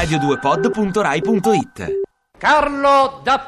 radio2pod.rai.it Carlo da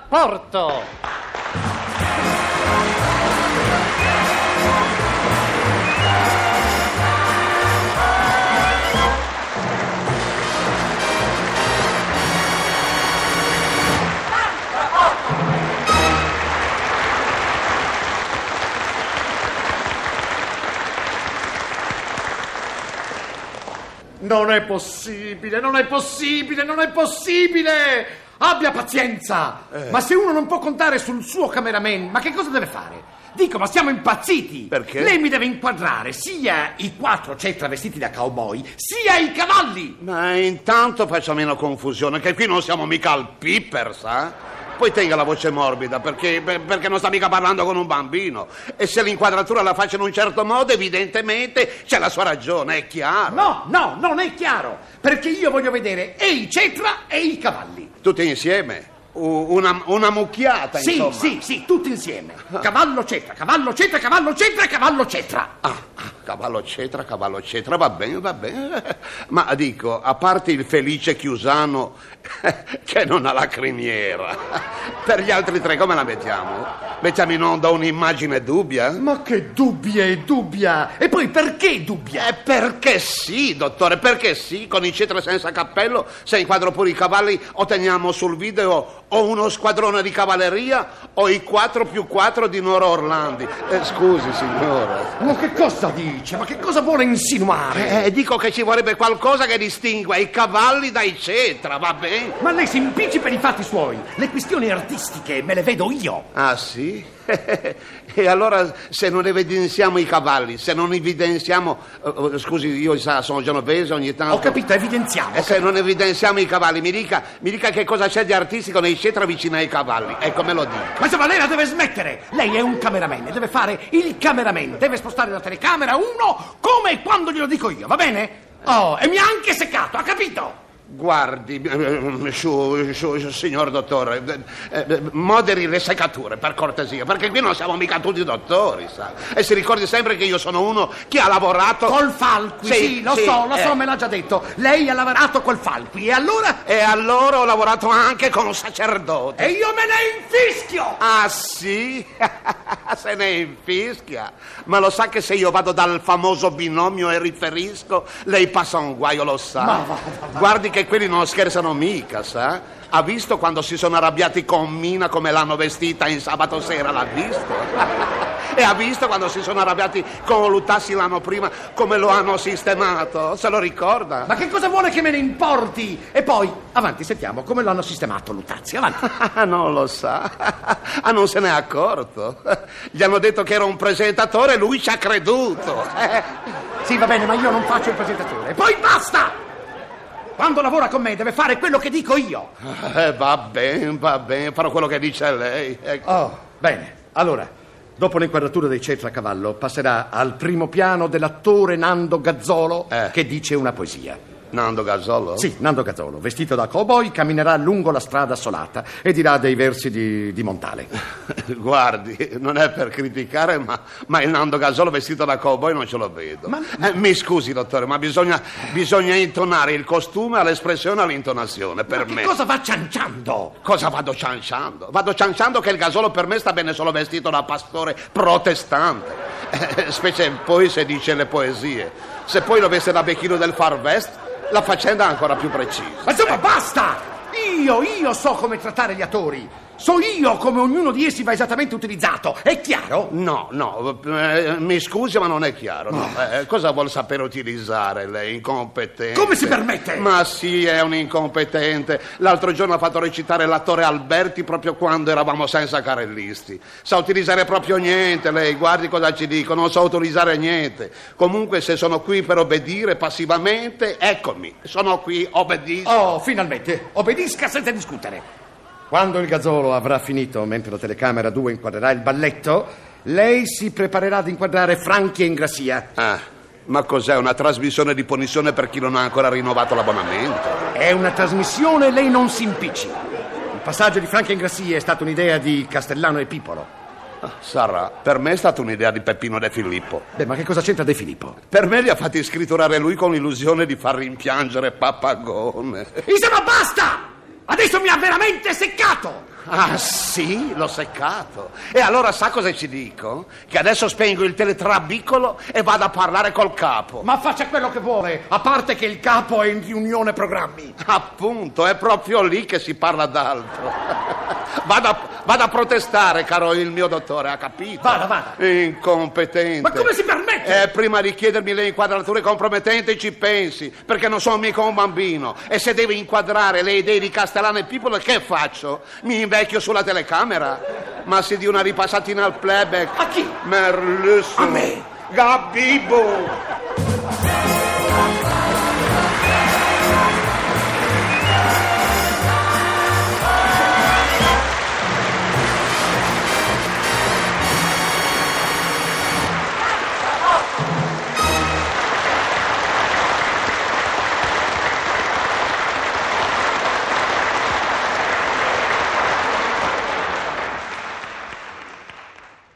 Non è possibile, non è possibile, non è possibile! Abbia pazienza! Ma se uno non può contare sul suo cameraman, ma che cosa deve fare? Dico, ma siamo impazziti! Perché? Lei mi deve inquadrare sia i quattro cetra vestiti da cowboy, sia i cavalli! Ma intanto faccia meno confusione, che qui non siamo mica al Pipper, sa? Poi tenga la voce morbida, perché, per- perché non sta mica parlando con un bambino. E se l'inquadratura la faccia in un certo modo, evidentemente c'è la sua ragione, è chiaro. No, no, non è chiaro! Perché io voglio vedere e i cetra e i cavalli! Tutti insieme. Una, una mucchiata, Sì, insomma. sì, sì, tutti insieme! Cavallo cetra, cavallo cetra, cavallo cetra cavallo cetra! Ah, cavallo cetra, cavallo cetra, va bene, va bene. Ma dico, a parte il felice Chiusano che non ha la criniera, per gli altri tre come la mettiamo? Mettiamo in onda un'immagine dubbia? Ma che dubbia e dubbia! E poi perché dubbia? Eh, perché sì, dottore, perché sì, con i cetra senza cappello, se inquadro pure i cavalli, otteniamo sul video o uno squadrone di cavalleria o i 4 più 4 di Nora Orlandi. Eh, scusi, signora. Ma che cosa dice? Ma che cosa vuole insinuare? Eh, dico che ci vorrebbe qualcosa che distingua i cavalli dai cetra, va bene? Ma lei si impicci per i fatti suoi! Le questioni artistiche me le vedo io! Ah, sì? e allora se non evidenziamo i cavalli, se non evidenziamo... eh, eh, scusi, io sa, sono genovese ogni tanto... Ho capito, evidenziamo. E se non evidenziamo i cavalli, mi dica, mi dica che cosa c'è di artistico nei cetra vicino ai cavalli. Ecco, me lo dica. Ma lei la deve smettere! Lei è un cameraman, deve fare il cameraman, deve spostare la telecamera uno come e quando glielo dico io, va bene? Oh, e mi ha anche seccato, ha capito? Guardi, eh, su, su, su, signor dottore, eh, eh, moderi le seccature per cortesia, perché qui non siamo mica tutti dottori, sa? E si ricordi sempre che io sono uno che ha lavorato... Col Falqui, sì, lo sì, so, lo so, eh. me l'ha già detto. Lei ha lavorato col Falqui e allora... E allora ho lavorato anche con un sacerdote. E io me ne infischio! Ah sì? se ne infischia. Ma lo sa che se io vado dal famoso binomio e riferisco, lei passa un guaio, lo sa. Ma va, va, va. Guardi che quelli non scherzano mica, sa? Ha visto quando si sono arrabbiati con Mina come l'hanno vestita in sabato sera? L'ha visto? e ha visto quando si sono arrabbiati con Lutassi l'anno prima come lo hanno sistemato? Se lo ricorda? Ma che cosa vuole che me ne importi? E poi, avanti, sentiamo, come l'hanno sistemato Lutazzi, avanti. Non lo sa. Ah, non se n'è accorto. Gli hanno detto che era un presentatore e lui ci ha creduto. Sì, va bene, ma io non faccio il presentatore. Poi basta! Quando lavora con me deve fare quello che dico io. eh, va bene, va bene, farò quello che dice lei. Ecco. Oh, bene. Allora, dopo l'inquadratura dei cetra a cavallo, passerà al primo piano dell'attore Nando Gazzolo Eh. che dice una poesia. Nando Gazzolo? Sì, Nando Gazzolo, vestito da cowboy, camminerà lungo la strada assolata e dirà dei versi di, di Montale. Guardi, non è per criticare, ma, ma il Nando Gazzolo vestito da cowboy non ce lo vedo. Ma- Eh, mi scusi, dottore, ma bisogna, bisogna intonare il costume all'espressione all'intonazione, per Ma me. cosa va cianciando? Cosa vado cianciando? Vado cianciando che il gasolo per me sta bene solo vestito da pastore protestante. Eh, specie poi se dice le poesie. Se poi lo veste da becchino del Far West, la faccenda è ancora più precisa. Ma insomma, basta! Io, io so come trattare gli attori. So io come ognuno di essi va esattamente utilizzato. È chiaro? No, no, eh, mi scusi ma non è chiaro. no. Eh, cosa vuol sapere utilizzare lei, incompetente? Come si permette? Ma sì, è un incompetente. L'altro giorno ha fatto recitare l'attore Alberti proprio quando eravamo senza carellisti. Sa utilizzare proprio niente lei, guardi cosa ci dico, non sa utilizzare niente. Comunque se sono qui per obbedire passivamente, eccomi, sono qui, obbedisco. Oh, finalmente. Obbedisca senza discutere. Quando il gazzolo avrà finito, mentre la telecamera 2 inquadrerà il balletto, lei si preparerà ad inquadrare Franchi e Ingrassia. Ah, ma cos'è una trasmissione di punizione per chi non ha ancora rinnovato l'abbonamento? È una trasmissione, lei non si impicci. Il passaggio di Franchi e Ingrassia è stata un'idea di Castellano e Pipolo. Sarà. Per me è stata un'idea di Peppino De Filippo. Beh, ma che cosa c'entra De Filippo? Per me li ha fatti scritturare lui con l'illusione di far rimpiangere Pappagone. Insomma, basta! Adesso mi ha veramente seccato! Ah sì, l'ho seccato. E allora sa cosa ci dico? Che adesso spengo il teletrabicolo e vado a parlare col capo. Ma faccia quello che vuole, a parte che il capo è in riunione programmi. Appunto, è proprio lì che si parla d'altro. Vado a, vado a protestare, caro il mio dottore, ha capito? Vada, vada. Incompetente. Ma come si? Eh, prima di chiedermi le inquadrature compromettenti ci pensi, perché non sono mica un bambino. E se devi inquadrare le idee di Castellano e People, che faccio? Mi invecchio sulla telecamera? Ma si di una ripassatina al playback. A chi? Merlusso. A me. Gabibbo.